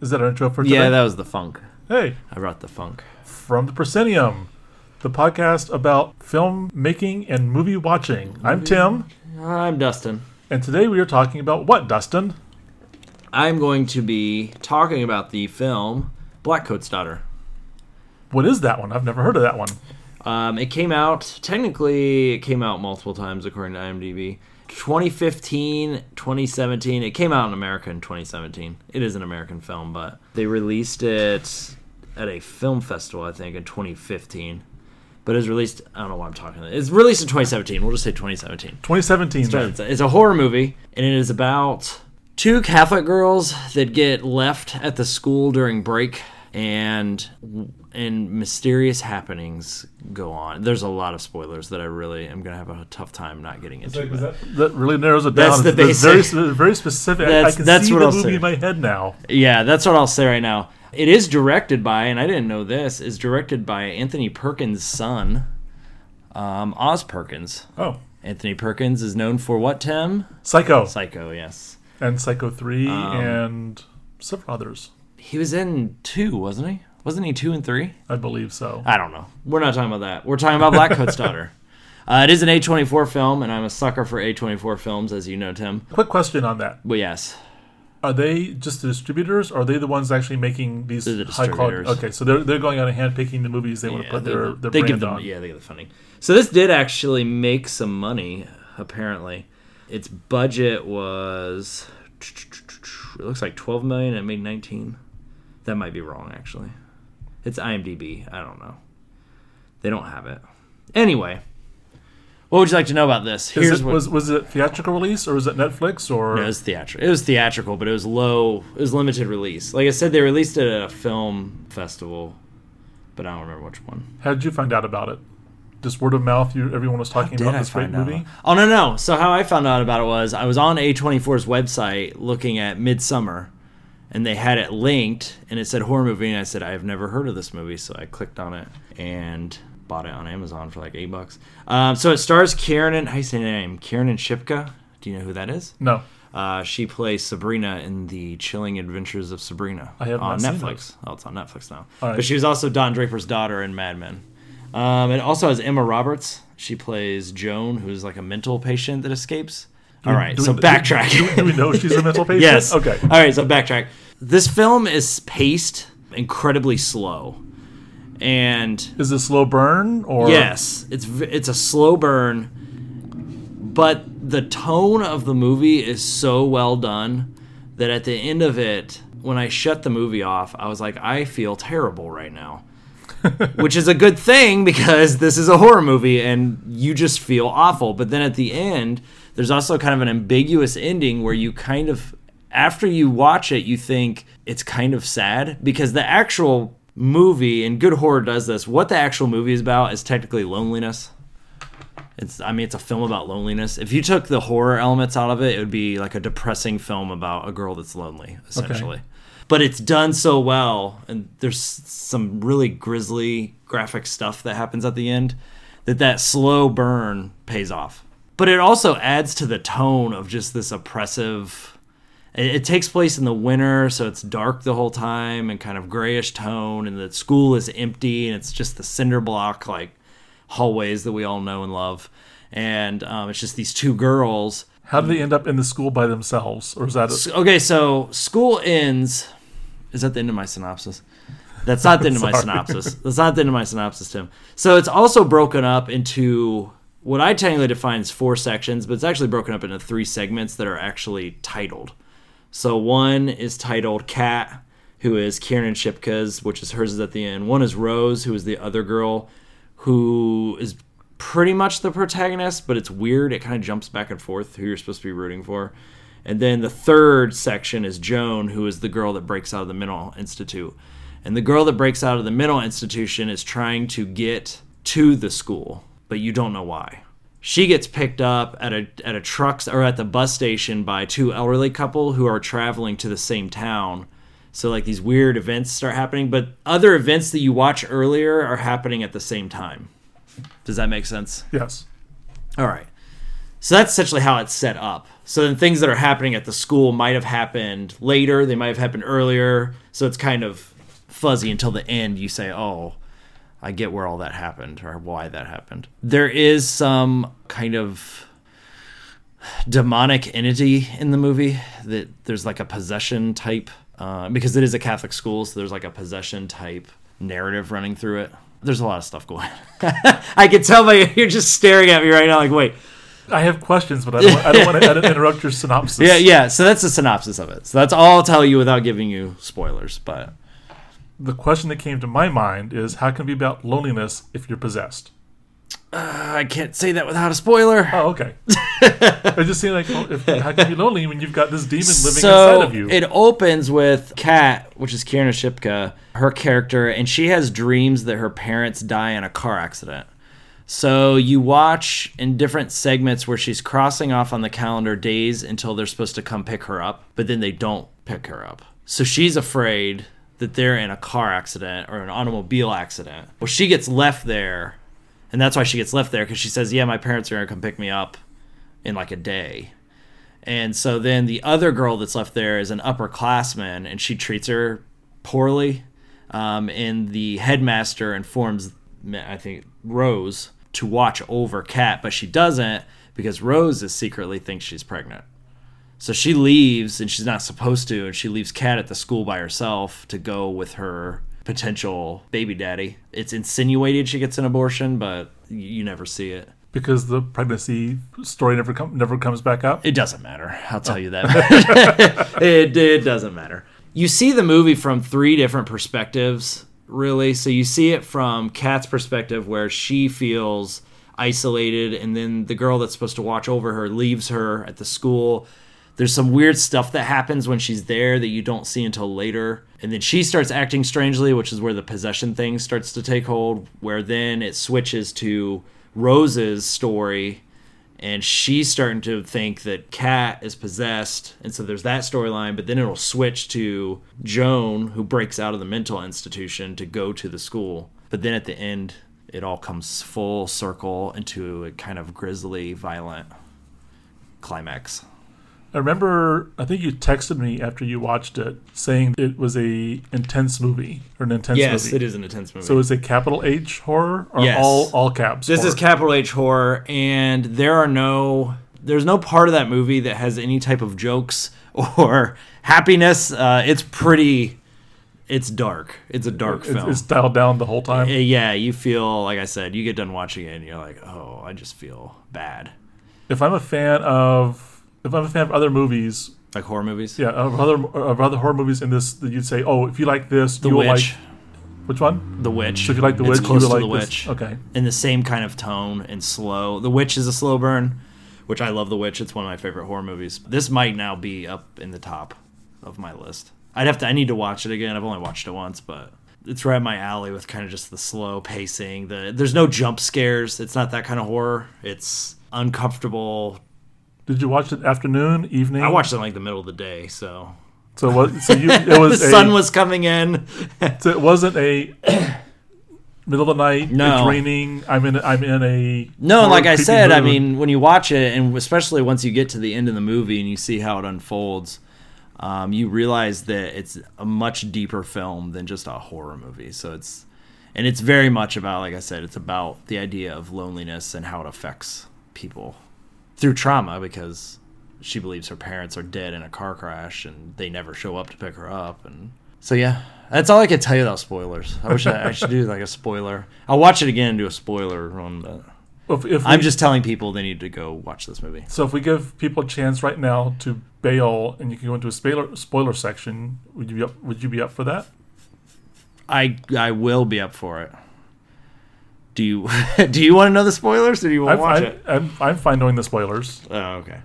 Is that our intro for today? Yeah, that was the funk. hey, I brought the funk. from the Proscenium, the podcast about film making and movie watching. I'm Tim, I'm Dustin. and today we are talking about what, Dustin? I'm going to be talking about the film Blackcoat's Daughter. What is that one? I've never heard of that one. Um, it came out, technically, it came out multiple times according to IMDb. 2015, 2017. It came out in America in 2017. It is an American film, but they released it at a film festival, I think, in 2015. But it was released, I don't know why I'm talking. It's released in 2017. We'll just say 2017. 2017. then. It's a, it's a horror movie, and it is about two Catholic girls that get left at the school during break, and and mysterious happenings go on. There's a lot of spoilers that I really am gonna have a tough time not getting into. That, that really narrows it down. That's the It's very, basic- spe- very specific. I- I That's- can that's see what the I'll movie say. in my head now. Yeah, that's what I'll say right now. It is directed by, and I didn't know this, is directed by Anthony Perkins' son, um, Oz Perkins. Oh, Anthony Perkins is known for what, Tim? Psycho Psycho, yes. and Psycho 3 Um, and several others. He was in two, wasn't he? Wasn't he two and three? I believe so. I don't know. We're not talking about that. We're talking about Blackcoat's Daughter. Uh, it is an A24 film, and I'm a sucker for A24 films, as you know, Tim. Quick question on that. But yes, Are they just the distributors, or are they the ones actually making these the high quality? Okay, so they're, they're going out and handpicking the movies they want to put their, their they brand give them, on. Yeah, they get the funding. So this did actually make some money. Apparently, its budget was it looks like 12 million. It made 19. That might be wrong, actually. It's IMDb. I don't know. They don't have it. Anyway, what would you like to know about this? Here's it, what was was it theatrical release or was it Netflix or No, it was theatrical. It was theatrical, but it was low. It was limited release. Like I said, they released it at a film festival, but I don't remember which one. how did you find out about it? Just word of mouth. You everyone was talking about this great movie. out? Oh no, no. So how I found out about it was I was on A24's website looking at Midsommar, and they had it linked, and it said horror movie, and I said I have never heard of this movie, so I clicked on it and bought it on Amazon for like eight bucks. Um, so it stars Kieran. How do you say her name? Kiernan Shipka. Do you know who that is? No, Uh, she plays Sabrina in the Chilling Adventures of Sabrina I have on Netflix. Oh, it's on Netflix now. Right. But she was also Don Draper's daughter in Mad Men. Um, it also has Emma Roberts. She plays Joan, who's like a mental patient that escapes. All right, Do so we- backtrack. Do, do we know she's a mental patient? yes. Okay. All right, so backtrack. This film is paced incredibly slow, and Is it a slow burn or Yes, it's it's a slow burn, but the tone of the movie is so well done that at the end of it, when I shut the movie off, I was like, I feel terrible right now. Which is a good thing because this is a horror movie and you just feel awful. But then at the end, there's also kind of an ambiguous ending where you kind of, after you watch it, you think it's kind of sad because the actual movie, and good horror does this, what the actual movie is about is technically loneliness. It's I mean it's a film about loneliness. If you took the horror elements out of it, it would be like a depressing film about a girl that's lonely, essentially. But it's done so well and there's some really grisly graphic stuff that happens at the end that that slow burn pays off. But it also adds to the tone of just this oppressive it, it takes place in the winter, so it's dark the whole time and kind of grayish tone, and the school is empty, and it's just the cinder block like hallways that we all know and love. And um, it's just these two girls. How do they end up in the school by themselves, or is that a, Okay, so school ends. Is that the end of my synopsis? That's not the end of my synopsis. That's not the end of my synopsis, Tim. So it's also broken up into what I technically define as four sections, but it's actually broken up into three segments that are actually titled. So one is titled Kat, who is Kiernan Shipka's, which is hers is at the end. One is Rose, who is the other girl, who is pretty much the protagonist, but it's weird. It kind of jumps back and forth who you're supposed to be rooting for. And then the third section is Joan, who is the girl that breaks out of the mental institute. And the girl that breaks out of the mental institution is trying to get to the school, but you don't know why. She gets picked up at a at a truck or at the bus station by two elderly couple who are traveling to the same town. So like these weird events start happening, but other events that you watch earlier are happening at the same time. Does that make sense? yes? All right. So that's essentially how it's set up. So then things that are happening at the school might have happened later, they might have happened earlier. So it's kind of fuzzy until the end. You say, oh, I get where all that happened or why that happened. There is some kind of demonic entity in the movie that there's like a possession type uh, because it is a Catholic school, so there's like a possession type narrative running through it. There's a lot of stuff going. I can tell by you're just staring at me right now, like, wait, I have questions, but I don't, I don't want to interrupt your synopsis. yeah, yeah. So that's the synopsis of it. So that's all I'll tell you without giving you spoilers. But The question that came to my mind is how can it be about loneliness if you're possessed? uh, I can't say that without a spoiler. Oh, okay. I just seemed like, well, if, how can you be lonely when you've got this demon living so inside of you? it opens with Kat, which is Kiernan Shipka, her character, and she has dreams that her parents die in a car accident. So you watch in different segments where she's crossing off on the calendar days until they're supposed to come pick her up, but then they don't pick her up. So she's afraid that they're in a car accident or an automobile accident. Well, she gets left there, and that's why she gets left there because she says, "Yeah, my parents are gonna come pick me up in like a day." And so then the other girl that's left there is an upperclassman, and she treats her poorly. Um, and the headmaster informs, I think, Rose to watch over Kat, but she doesn't because Rose is secretly thinks she's pregnant. So she leaves, and she's not supposed to, and she leaves Kat at the school by herself to go with her potential baby daddy. It's insinuated she gets an abortion, but you never see it. because the pregnancy story never com- never comes back up. It doesn't matter. I'll tell you that. Oh. it, it doesn't matter. You see the movie from three different perspectives, really. So you see it from Kat's perspective, where she feels isolated, and then the girl that's supposed to watch over her leaves her at the school. There's some weird stuff that happens when she's there that you don't see until later. And then she starts acting strangely, which is where the possession thing starts to take hold, where then it switches to Rose's story and she's starting to think that Kat is possessed, and so there's that storyline. But then it'll switch to Joan, who breaks out of the mental institution to go to the school. But then at the end, it all comes full circle into a kind of grisly, violent climax. I remember, I think you texted me after you watched it saying it was a intense movie or an intense yes, movie. it is an intense movie. So is it capital H horror or Yes. all all caps? This is capital H horror, and there are no there's no part of that movie that has any type of jokes or happiness. Uh, it's pretty. It's dark. It's a dark It's, film. it's dialed down the whole time. Uh, yeah, you feel like I said. You get done watching it, and you're like, oh, I just feel bad. if I'm a fan of if I'm a fan of other movies, Like horror movies. yeah, of other of other horror movies in this, that you'd say, oh, if you like this, The you will like which one? the Witch. So if you like the Witch, it's close to like the this. Witch. Okay, in the same kind of tone and slow. The Witch is a slow burn, which I love. The Witch. It's one of my favorite horror movies. This might now be up in the top of my list. I'd have to. I need to watch it again. I've only watched it once, but it's right in my alley with kind of just the slow pacing. The there's no jump scares. It's not that kind of horror. It's uncomfortable. Did you watch it afternoon, evening? I watched it in like the middle of the day, so So what? So you it the was a, sun was coming in. So it wasn't a middle of the night. No. it's raining. I'm in. I'm in a No, like I creepy said, I mean, when you watch it, and especially once you get to the end of the movie and you see how it unfolds, um, you realize that it's a much deeper film than just a horror movie. So it's, and it's very much about, like I said, it's about the idea of loneliness and how it affects people through trauma because she believes her parents are dead in a car crash and they never show up to pick her up and so yeah that's all i can tell you without spoilers i wish i, I should do like a spoiler i'll watch it again and do a spoiler one but If, if I'm just telling people they need to go watch this movie. So if we give people a chance right now to bail, and you can go into a spoiler spoiler section, would you be up? Would you be up for that? I I will be up for it. Do you do you want to know the spoilers or do you want to watch I'm, it? I'm, I'm fine knowing the spoilers. Oh, okay.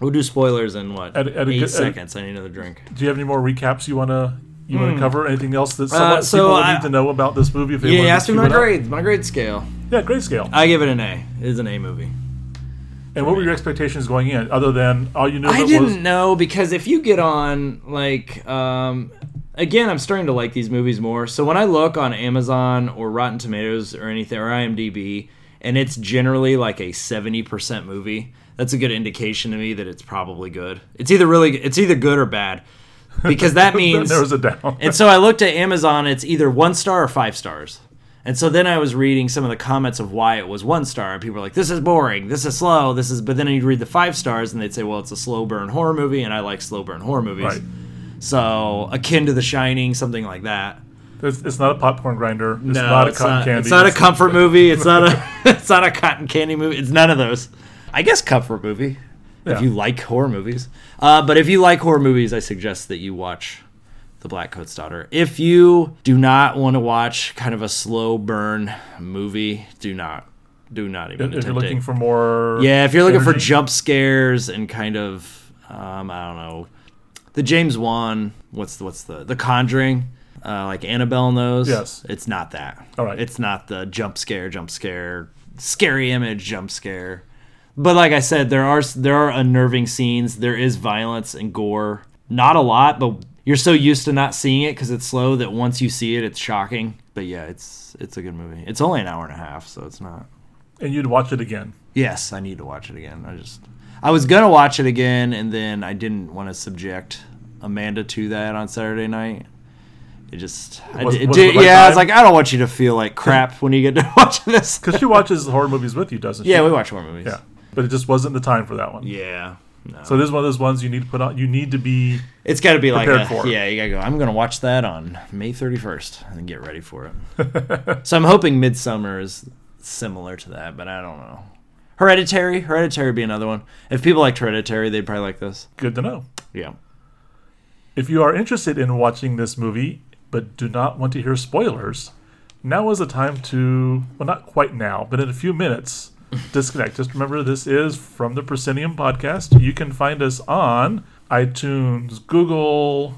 We'll do spoilers in what At- at a eight good- at- seconds. I need another drink. Do you have any more recaps you wanna you wanna cover? Anything else that someone. Uh, so people I- need to know about this movie? If they Yeah, wanted you to asked me my it up? grade. My grade scale. Yeah, grayscale. I give it an A. It is an A movie. And what were your expectations going in, other than all you knew I didn't was? know because if you get on like um again I'm starting to like these movies more. So when I look on Amazon or Rotten Tomatoes or anything or IMDb and it's generally like a 70% movie, that's a good indication to me that it's probably good. It's either really it's either good or bad. Because that means There's a down. and so I looked at Amazon, it's either one star or five stars. And so then I was reading some of the comments of why it was one star, and people were like, "This is boring. This is slow. This is." But then you'd read the five stars, and they'd say, "Well, it's a slow burn horror movie," and I like slow burn horror movies. Right. So akin to The Shining, something like that. It's, it's not a popcorn grinder. It's no, not a it's cotton not. candy. It's not a comfort movie. It's not a. it's not a cotton candy movie. It's none of those. I guess comfort movie Yeah. if you like horror movies. Uh, but if you like horror movies, I suggest that you watch The Black Coat's Daughter. If you do not want to watch kind of a slow burn movie, do not. Do not even If you're looking it. for more. Yeah, if you're looking for jump scares and kind of, um, I don't know, the James Wan, what's the, what's the the Conjuring, uh, like Annabelle knows. Yes. it's not that. All right. it's not the jump scare, jump scare, scary image, jump scare. But like I said, there are there are unnerving scenes. There is violence and gore. Not a lot, but you're so used to not seeing it because it's slow that once you see it, it's shocking. But yeah, it's it's a good movie. It's only an hour and a half, so it's not. And you'd watch it again. Yes, I need to watch it again. I just I was gonna watch it again, and then I didn't want to subject Amanda to that on Saturday night. It just, I Was- was it did- right yeah, I was like, I don't want you to feel like crap when you get to watch this. Because she watches horror movies with you, doesn't she? Yeah, we watch horror movies. Yeah. But it just wasn't the time for that one. yeah. No. So this is one of those ones you need to put on. You need to be. it's got to be like, a, for. yeah, you gotta go. I'm gonna watch that on May 31st and get ready for it. so I'm hoping Midsommar is similar to that, but I don't know. Hereditary, Hereditary would be another one. If people liked Hereditary, they'd probably like this. Good to know. Yeah. If you are interested in watching this movie but do not want to hear spoilers, now is the time to, well, not quite now, but in a few minutes, disconnect. Just remember, this is from the Proscenium podcast. You can find us on iTunes, Google,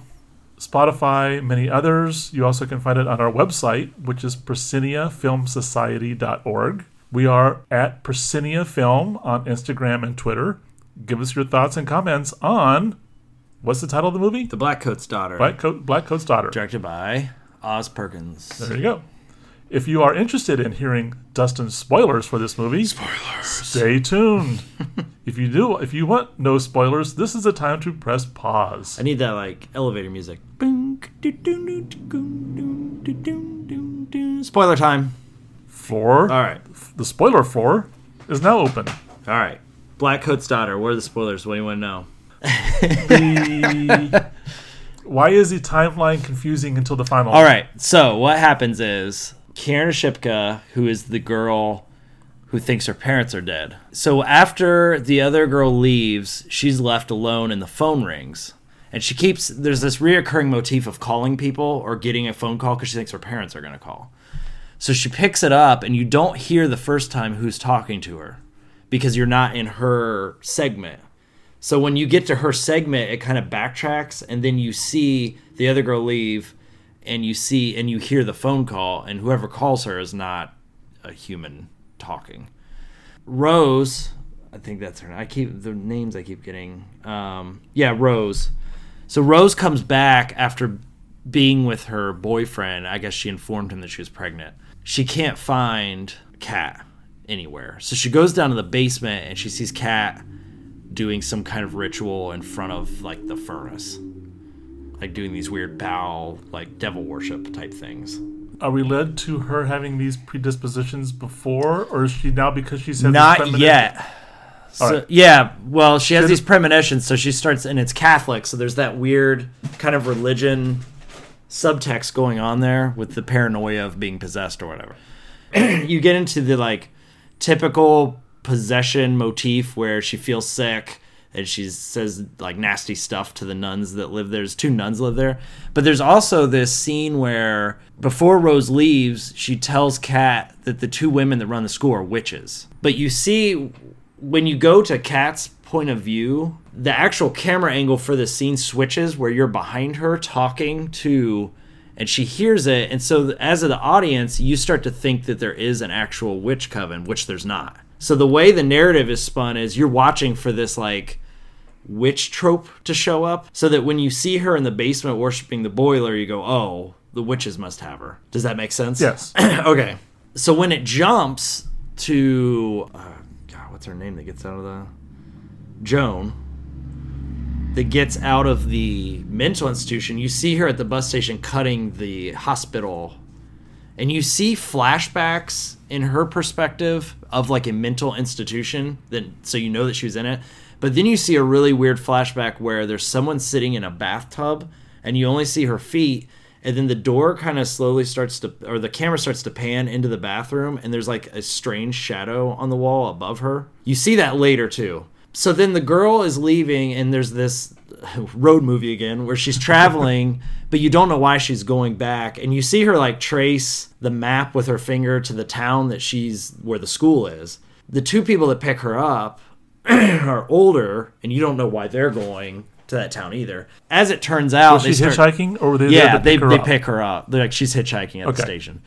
Spotify, many others. You also can find it on our website, which is prosceniafilmsociety.org. We are at Proscenia Film on Instagram and Twitter. Give us your thoughts and comments on what's the title of the movie? The Black Coat's Daughter. Black Coat, Black Coat's Daughter. Directed by Oz Perkins. There you go. If you are interested in hearing Dustin's spoilers for this movie, spoilers. stay tuned. if you do, if you want no spoilers, this is the time to press pause. I need that like elevator music. Spoiler time. Floor, All right. The spoiler floor is now open. All right. Black Coat's Daughter. What are the spoilers? What do you want to know? The, why is the timeline confusing until the final? All right. So what happens is Karen Shipka, who is the girl who thinks her parents are dead. So after the other girl leaves, she's left alone and the phone rings. And she keeps there's this reoccurring motif of calling people or getting a phone call because she thinks her parents are going to call. So she picks it up and you don't hear the first time who's talking to her because you're not in her segment. So when you get to her segment, it kind of backtracks, and then you see the other girl leave, and you see and you hear the phone call, and whoever calls her is not a human talking. Rose, I think that's her. Name. I keep the names I keep getting. Um, yeah, Rose. So Rose comes back after being with her boyfriend. I guess she informed him that she was pregnant. She can't find Kat anywhere, so she goes down to the basement and she sees Kat doing some kind of ritual in front of like the furnace. Like doing these weird bow like devil worship type things. Are we led to her having these predispositions before, or is she now because she said not yet. So, right. yeah well she has Should- these premonitions so she starts and it's catholic so there's that weird kind of religion subtext going on there with the paranoia of being possessed or whatever you get into the like typical possession motif where she feels sick and she says like nasty stuff to the nuns that live there. There's two nuns live there, but there's also this scene where before Rose leaves, she tells Kat that the two women that run the school are witches. But you see, when you go to Kat's point of view, the actual camera angle for the scene switches where you're behind her talking to and she hears it and so as of the audience you start to think that there is an actual witch coven which there's not. So the way the narrative is spun is you're watching for this like witch trope to show up so that when you see her in the basement worshiping the boiler you go oh the witches must have her. Does that make sense? Yes. okay. So when it jumps to uh, god what's her name that gets out of the Joan that gets out of the mental institution, you see her at the bus station cutting the hospital. And you see flashbacks in her perspective of like a mental institution that so you know that she was in it. But then you see a really weird flashback where there's someone sitting in a bathtub and you only see her feet and then the door kind of slowly starts to or the camera starts to pan into the bathroom and there's like a strange shadow on the wall above her you see that later too so then the girl is leaving and there's this road movie again where she's traveling but you don't know why she's going back and you see her like trace the map with her finger to the town that she's where the school is the two people that pick her up are older and you don't know why they're going to that town either. As it turns out, Was they she start, hitchhiking, or were they yeah, they pick her they up? pick her up. They're like she's hitchhiking at the station.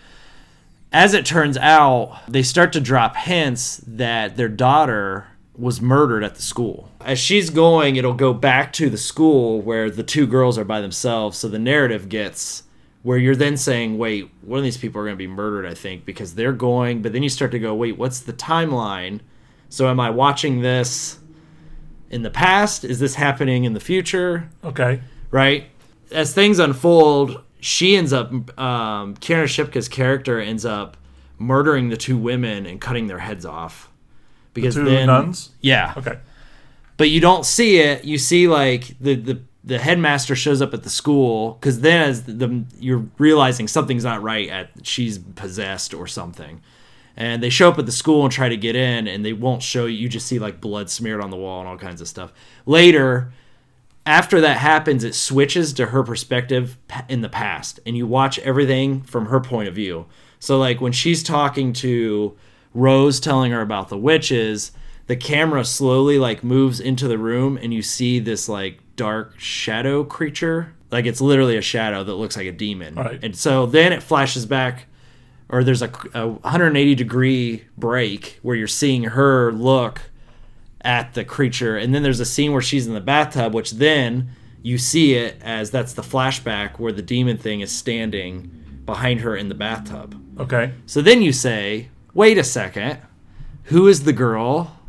As it turns out, they start to drop hints that their daughter was murdered at the school. As she's going, it'll go back to the school where the two girls are by themselves. So the narrative gets where you're then saying, wait, one of these people are going to be murdered, I think, because they're going. But then you start to go, wait, what's the timeline? So am I watching this in the past? Is this happening in the future? Okay. right? As things unfold, she ends up, um, Karen Shipka's character ends up murdering the two women and cutting their heads off. Because Two then, nuns. yeah, Okay. but you don't see it. You see like the the, the headmaster shows up at the school because then as the you're realizing something's not right. At she's possessed or something, and they show up at the school and try to get in, and they won't show you. You just see like blood smeared on the wall and all kinds of stuff. Later, after that happens, it switches to her perspective in the past, and you watch everything from her point of view. So, like when she's talking to Rose, telling her about the witches, the camera slowly like moves into the room, and you see this like dark shadow creature. Like it's literally a shadow that looks like a demon. Right. And so then it flashes back, or there's a, a 180 degree break where you're seeing her look at the creature and then there's a scene where she's in the bathtub which then you see it as that's the flashback where the demon thing is standing behind her in the bathtub Okay. so then you say wait a second who is the girl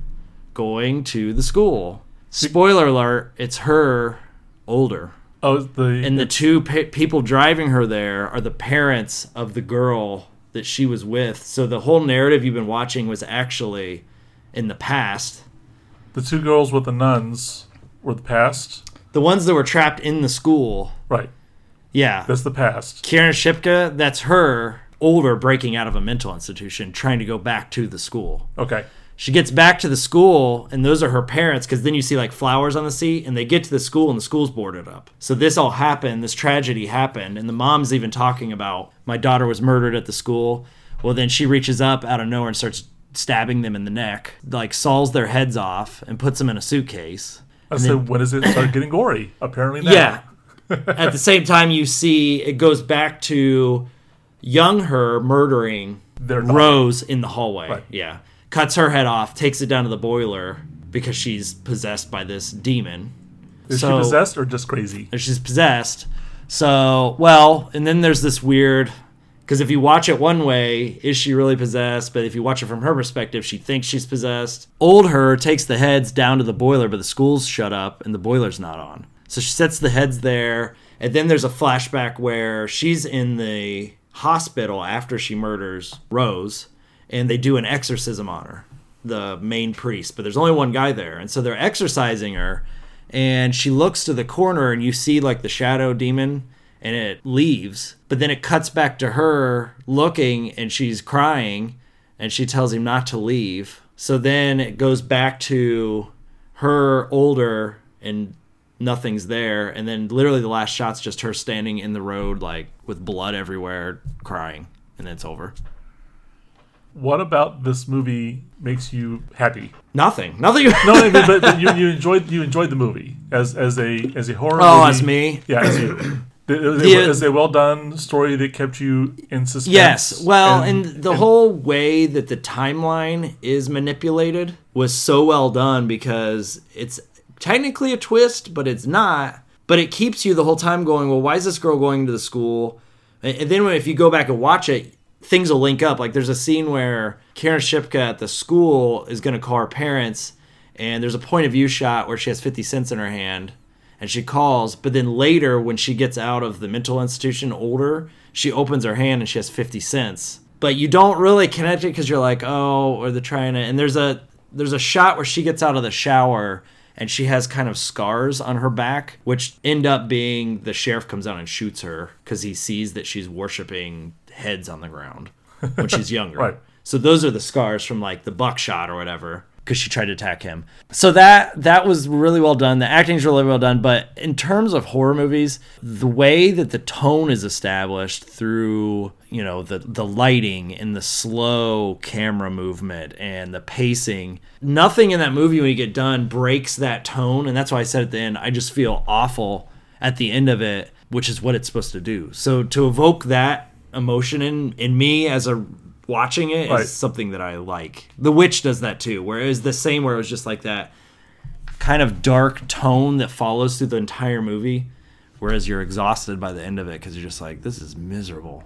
going to the school spoiler alert it's her older Oh, the and the two pe- people driving her there are the parents of the girl that she was with so the whole narrative you've been watching was actually in the past the two girls with the nuns were the past. The ones that were trapped in the school. Right. Yeah. That's the past. Karen Shipka, that's her older breaking out of a mental institution, trying to go back to the school. Okay. She gets back to the school, and those are her parents, because then you see like flowers on the seat, and they get to the school, and the school's boarded up. So this all happened, this tragedy happened, and the mom's even talking about my daughter was murdered at the school. Well, then she reaches up out of nowhere and starts stabbing them in the neck, like saws their heads off and puts them in a suitcase. I said, when does it start getting gory? Apparently now. Yeah. At the same time, you see it goes back to young her murdering Their daughter. Rose in the hallway. Right. Yeah. Cuts her head off, takes it down to the boiler because she's possessed by this demon. Is So- she possessed or just crazy? She's possessed. So, well, and then there's this weird. Because if you watch it one way, is she really possessed? But if you watch it from her perspective, she thinks she's possessed. Old her takes the heads down to the boiler, but the school's shut up and the boiler's not on. So she sets the heads there. And then there's a flashback where she's in the hospital after she murders Rose, and they do an exorcism on her, the main priest. But there's only one guy there. And so they're exorcising her and she looks to the corner and you see like the shadow demon and it leaves but then it cuts back to her looking and she's crying and she tells him not to leave so then it goes back to her older and nothing's there and then literally the last shot's just her standing in the road like with blood everywhere crying and then it's over What about this movie makes you happy? nothing nothing No, I mean, but, but you, you enjoyed you enjoyed the movie as as a as a horror. oh movie. that's me Yeah, as you. It was, a, it was a well done story that kept you in suspense. Yes. Well, and, the whole way that the timeline is manipulated was so well done because it's technically a twist, but it's not. But it keeps you the whole time going, well, why is this girl going to the school? And then if you go back and watch it, things will link up. Like there's a scene where Karen Shipka at the school is going to call her parents, and there's a point of view shot where she has 50 cents in her hand and she calls but then later when she gets out of the mental institution older she opens her hand and she has 50 cents but you don't really connect it because you're like oh or they're trying to and there's a there's a shot where she gets out of the shower and she has kind of scars on her back which end up being the sheriff comes out and shoots her because he sees that she's worshiping heads on the ground when she's younger Right. so those are the scars from like the buckshot or whatever because she tried to attack him. So that that was really well done. The acting's really well done, but in terms of horror movies, the way that the tone is established through, you know, the the lighting and the slow camera movement and the pacing, nothing in that movie when you get done breaks that tone, and that's why I said at the end, I just feel awful at the end of it, which is what it's supposed to do. So to evoke that emotion in in me as a watching it is Right. something that I like. The Witch does that too, where it was the same, where it was just like that kind of dark tone that follows through the entire movie, whereas you're exhausted by the end of it because you're just like, this is miserable.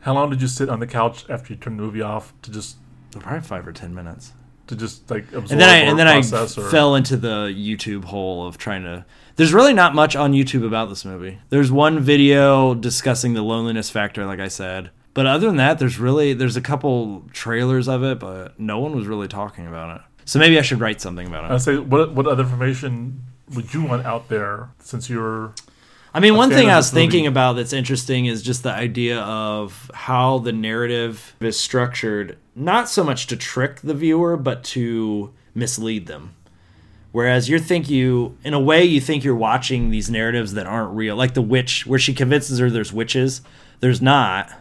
How long did you sit on the couch after you turned the movie off to just Probably five or ten minutes. to just like absorb And then I and then I or fell into the YouTube hole of trying to. There's really not much on YouTube about this movie. There's one video discussing the loneliness factor, like I said. But other than that, there's really there's a couple trailers of it, but no one was really talking about it. So maybe I should write something about it. I say what what other information would you want out there since you're I mean, one thing I was thinking about that's interesting is just the idea of how the narrative is structured, not so much to trick the viewer, but to mislead them. Whereas you think you, in a way, you think you're watching these narratives that aren't real, like the witch, where she convinces her there's witches. There's not.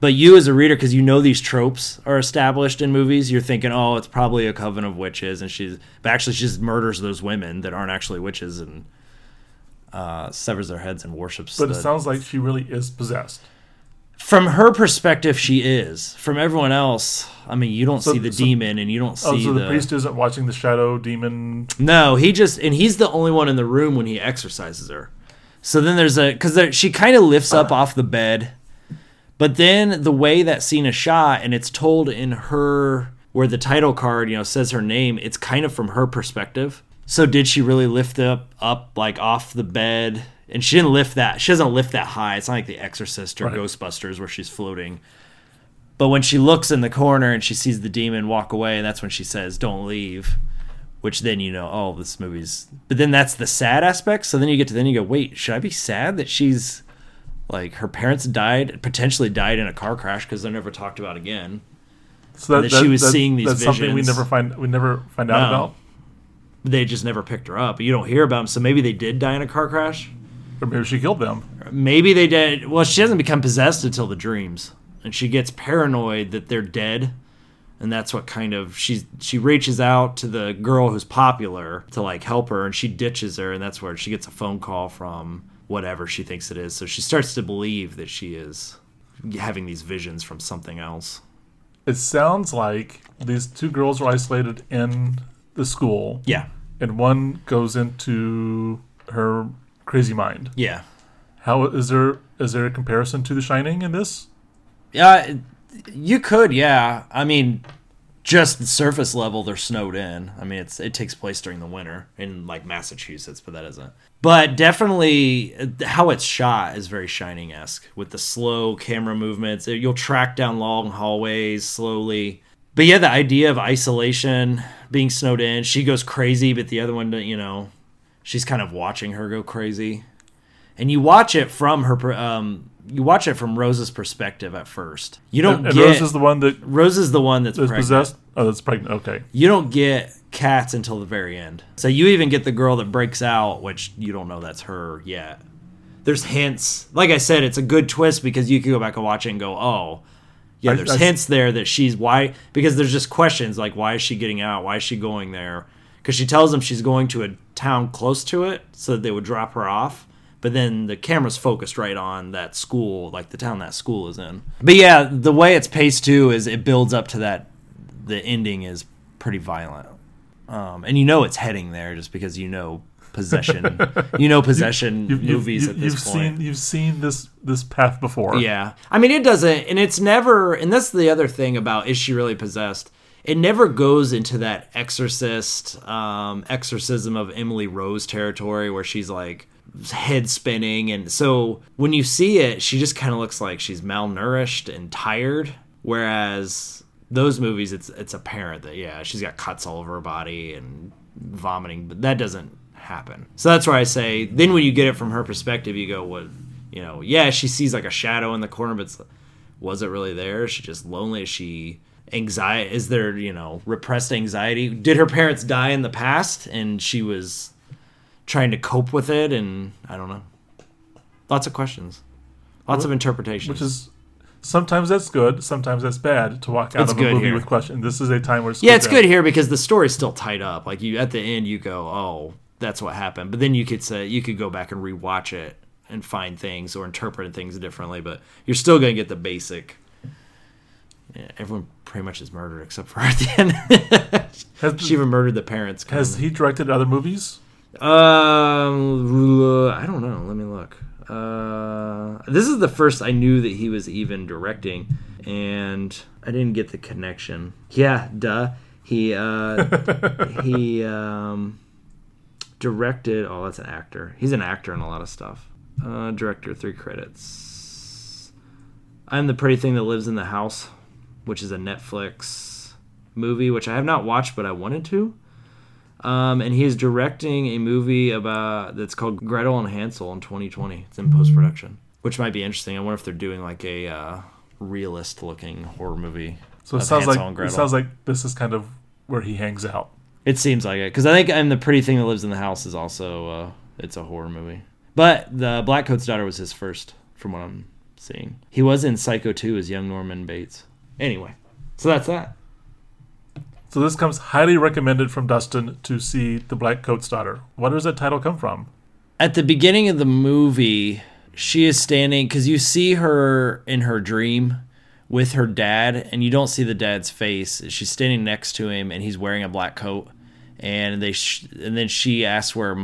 But you, as a reader, because you know these tropes are established in movies, you're thinking, oh, it's probably a coven of witches, and she's, but actually, she just murders those women that aren't actually witches and uh, severs their heads and worships. but the- it sounds like she really is possessed. from her perspective, she is. From everyone else, I mean, you don't So- see the so- demon, and you don't see Oh, so the, the. priest isn't watching the shadow demon. no, he just and he's the only one in the room when he exercises her. So then there's a because she kind of lifts up off the bed, but then the way that scene is shot, and it's told in her where the title card you know says her name, it's kind of from her perspective. So did she really lift up up like off the bed? And she didn't lift that. She doesn't lift that high. It's not like The Exorcist or Right. Ghostbusters where she's floating. But when she looks in the corner and she sees the demon walk away, and that's when she says, "Don't leave," which then you know, oh, this movie's. But then that's the sad aspect. So then you get to then you go, wait, should I be sad that she's like her parents died, potentially died in a car crash because they're never talked about again. So That she was seeing these That's something we never find we never find out No. about. They just never picked her up. You don't hear about them, so maybe they did die in a car crash. Or maybe she killed them. Maybe they did. Well, she doesn't become possessed until the dreams, and she gets paranoid that they're dead, and that's what kind of she's she reaches out to the girl who's popular to like help her, and she ditches her, and that's where she gets a phone call from whatever she thinks it is. So she starts to believe that she is having these visions from something else. It sounds like these two girls are isolated in the school, Yeah, and one goes into her crazy mind. yeah, How is there is there a comparison to The Shining in this? yeah. You could, yeah. I mean, just surface level, they're snowed in. I mean, it's it takes place during the winter in like Massachusetts, but that isn't. But definitely, uh, how it's shot is very Shining esque with the slow camera movements. Uh, You'll track down long hallways slowly. But yeah, the idea of isolation, being snowed in, she goes crazy, but the other one, you know, she's kind of watching her go crazy. And you watch it from her, um, you watch it from Rose's perspective at first. You don't And, and get Rose is the one that Rose is the one that's possessed. Oh, that's pregnant. Okay. You don't get cats until the very end. So you even get the girl that breaks out, which you don't know that's her yet. There's hints. Like I said, it's a good twist because you can go back and watch it and go, oh, yeah, I- there's I- hints there that she's why because there's just questions like why is she getting out? Why is she going there? Because she tells them she's going to a town close to it so that they would drop her off. But then the camera's focused right on that school, like the town that school is in. But yeah, the way it's paced too is it builds up to that. The ending is pretty violent, um, and you know it's heading there just because you know possession. you know possession You've, you've- movies you've- at this you've point. seen you've seen this this path before. Yeah. I mean, it doesn't, and it's never, and that's the other thing about is she really possessed? it never goes into that exorcist um, exorcism of Emily Rose territory where she's like head spinning. And so when you see it she just kind of looks like she's malnourished and tired. Whereas those movies it's it's apparent that yeah she's got cuts all over her body and vomiting but that doesn't happen. So that's where i say then when you get it from her perspective you go what you know yeah she sees like a shadow in the corner but was it really there? Is she just lonely? Is she anxiety is there you know repressed anxiety? Did her parents die in the past and she was trying to cope with it and i don't know lots of questions lots of interpretations which is sometimes that's good, sometimes that's bad to walk out It's of a movie here. with questions. This is a time where it's yeah it's good here because the story's still tied up like you at the end you go oh that's what happened but then you could say you could go back and rewatch it and find things or interpret things differently but you're still going to get the basic yeah, everyone pretty much is murdered except for her at the end Has, she even murdered the parents has he directed other movies? Um, I don't know. Let me look. Uh, this is the first I knew that he was even directing, and I didn't get the connection. Yeah, duh. He uh, he um, directed. Oh, that's an actor. He's an actor in a lot of stuff. Uh, director, three credits. I'm the pretty thing that lives in the house, which is a Netflix movie, which I have not watched, but I wanted to. Um, and he is directing a movie about that's called Gretel and Hansel in 2020. It's in post production, which might be interesting. I wonder if they're doing like a uh, realist looking horror movie. So it sounds Hansel like it sounds like this is kind of where he hangs out. It seems like it because I think I'm the pretty thing that lives in the house is also uh, it's a horror movie. But the Black Coat's daughter was his first, from what I'm seeing. He was in Psycho 2 as young Norman Bates. Anyway, so that's that. So this comes highly recommended from Dustin to see The Black Coat's Daughter. Where does that title come from? at the beginning of the movie, she is standing because you see her in her dream with her dad, and you don't see the dad's face. She's standing next to him, and he's wearing a black coat. And they sh- and then she asks where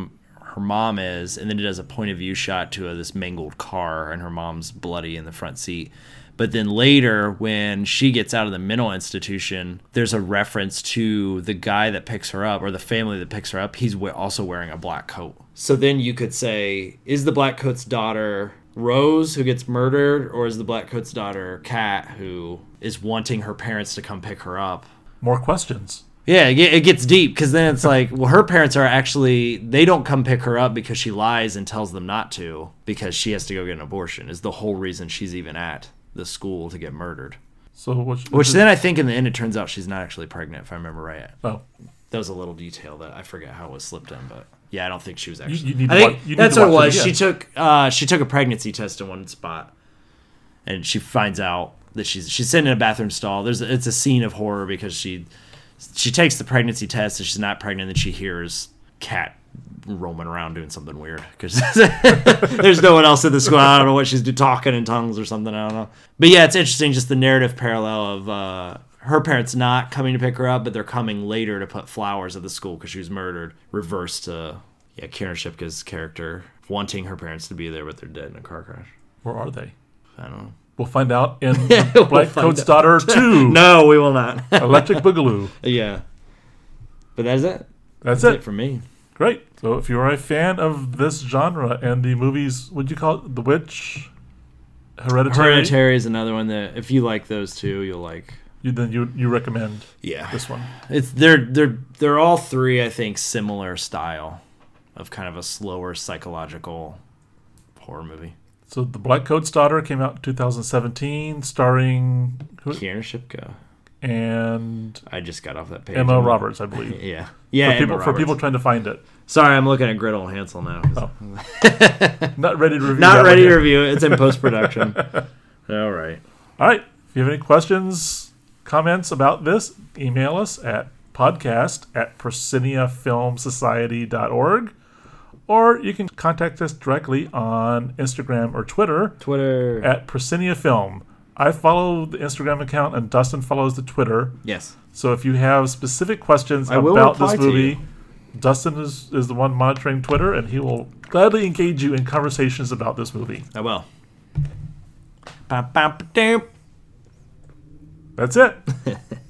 her mom is, and then it does a point of view shot to uh this mangled car, and her mom's bloody in the front seat. But then later, when she gets out of the mental institution, there's a reference to the guy that picks her up or the family that picks her up. He's also wearing a black coat. So then you could say, is the black coat's daughter Rose who gets murdered, or is the black coat's daughter Kat who is wanting her parents to come pick her up? More questions. Yeah, it gets deep because then it's like, well, her parents are actually they don't come pick her up because she lies and tells them not to because she has to go get an abortion. Is the whole reason she's even at the school to get murdered. So which, Which then I think in the end it turns out she's not actually pregnant if I remember right. oh, That was a little detail that I forget how it was slipped in, but yeah, I don't think she was you actually. need I to think wa- you need that's to what it watch it was. She took uh, she took a pregnancy test in one spot, and she finds out that she's she's sitting in a bathroom stall. There's it's a scene of horror because she she takes the pregnancy test and she's not pregnant. And she hears Kat roaming around doing something weird because there's no one else in the school. I don't know what she's do talking in tongues or something. I don't know. But yeah, it's interesting just the narrative parallel of uh, her parents not coming to pick her up, but they're coming later to put flowers at the school because she was murdered. Reversed to yeah, Karen Shipka's character wanting her parents to be there, but they're dead in a car crash. where are they? I don't know. We'll find out in We'll Black find Coat's out. Daughter 2 No, we will not. Electric Boogaloo. yeah, but that's it. That's That's it. it for me. Great. So if you're a fan of this genre and the movies, would you call it The Witch, Hereditary, Hereditary is another one that if you like those two, you'll like. you, then you you recommend Yeah, this one. It's they're they're they're all three I think similar style of kind of a slower psychological horror movie. So The Black Coat's Daughter came out in 2017, starring who, Kiernan Shipka. And I just got off that page. Emma Roberts, I believe. Yeah, yeah. for people for people trying to find it. Sorry, I'm looking at Gretel and Hansel now. Oh. Not ready to review. Not ready to yet. review. It's in post production. all right. All right. If you have any questions, comments about this, email us at podcast at prosceniafilmsociety.org or you can contact us directly on Instagram or Twitter Twitter. at Proscenia Film. I follow the Instagram account and Dustin follows the Twitter. yes. So if you have specific questions I about this movie. Dustin is, is the one monitoring Twitter and he will gladly engage you in conversations about this movie. I will. That's it.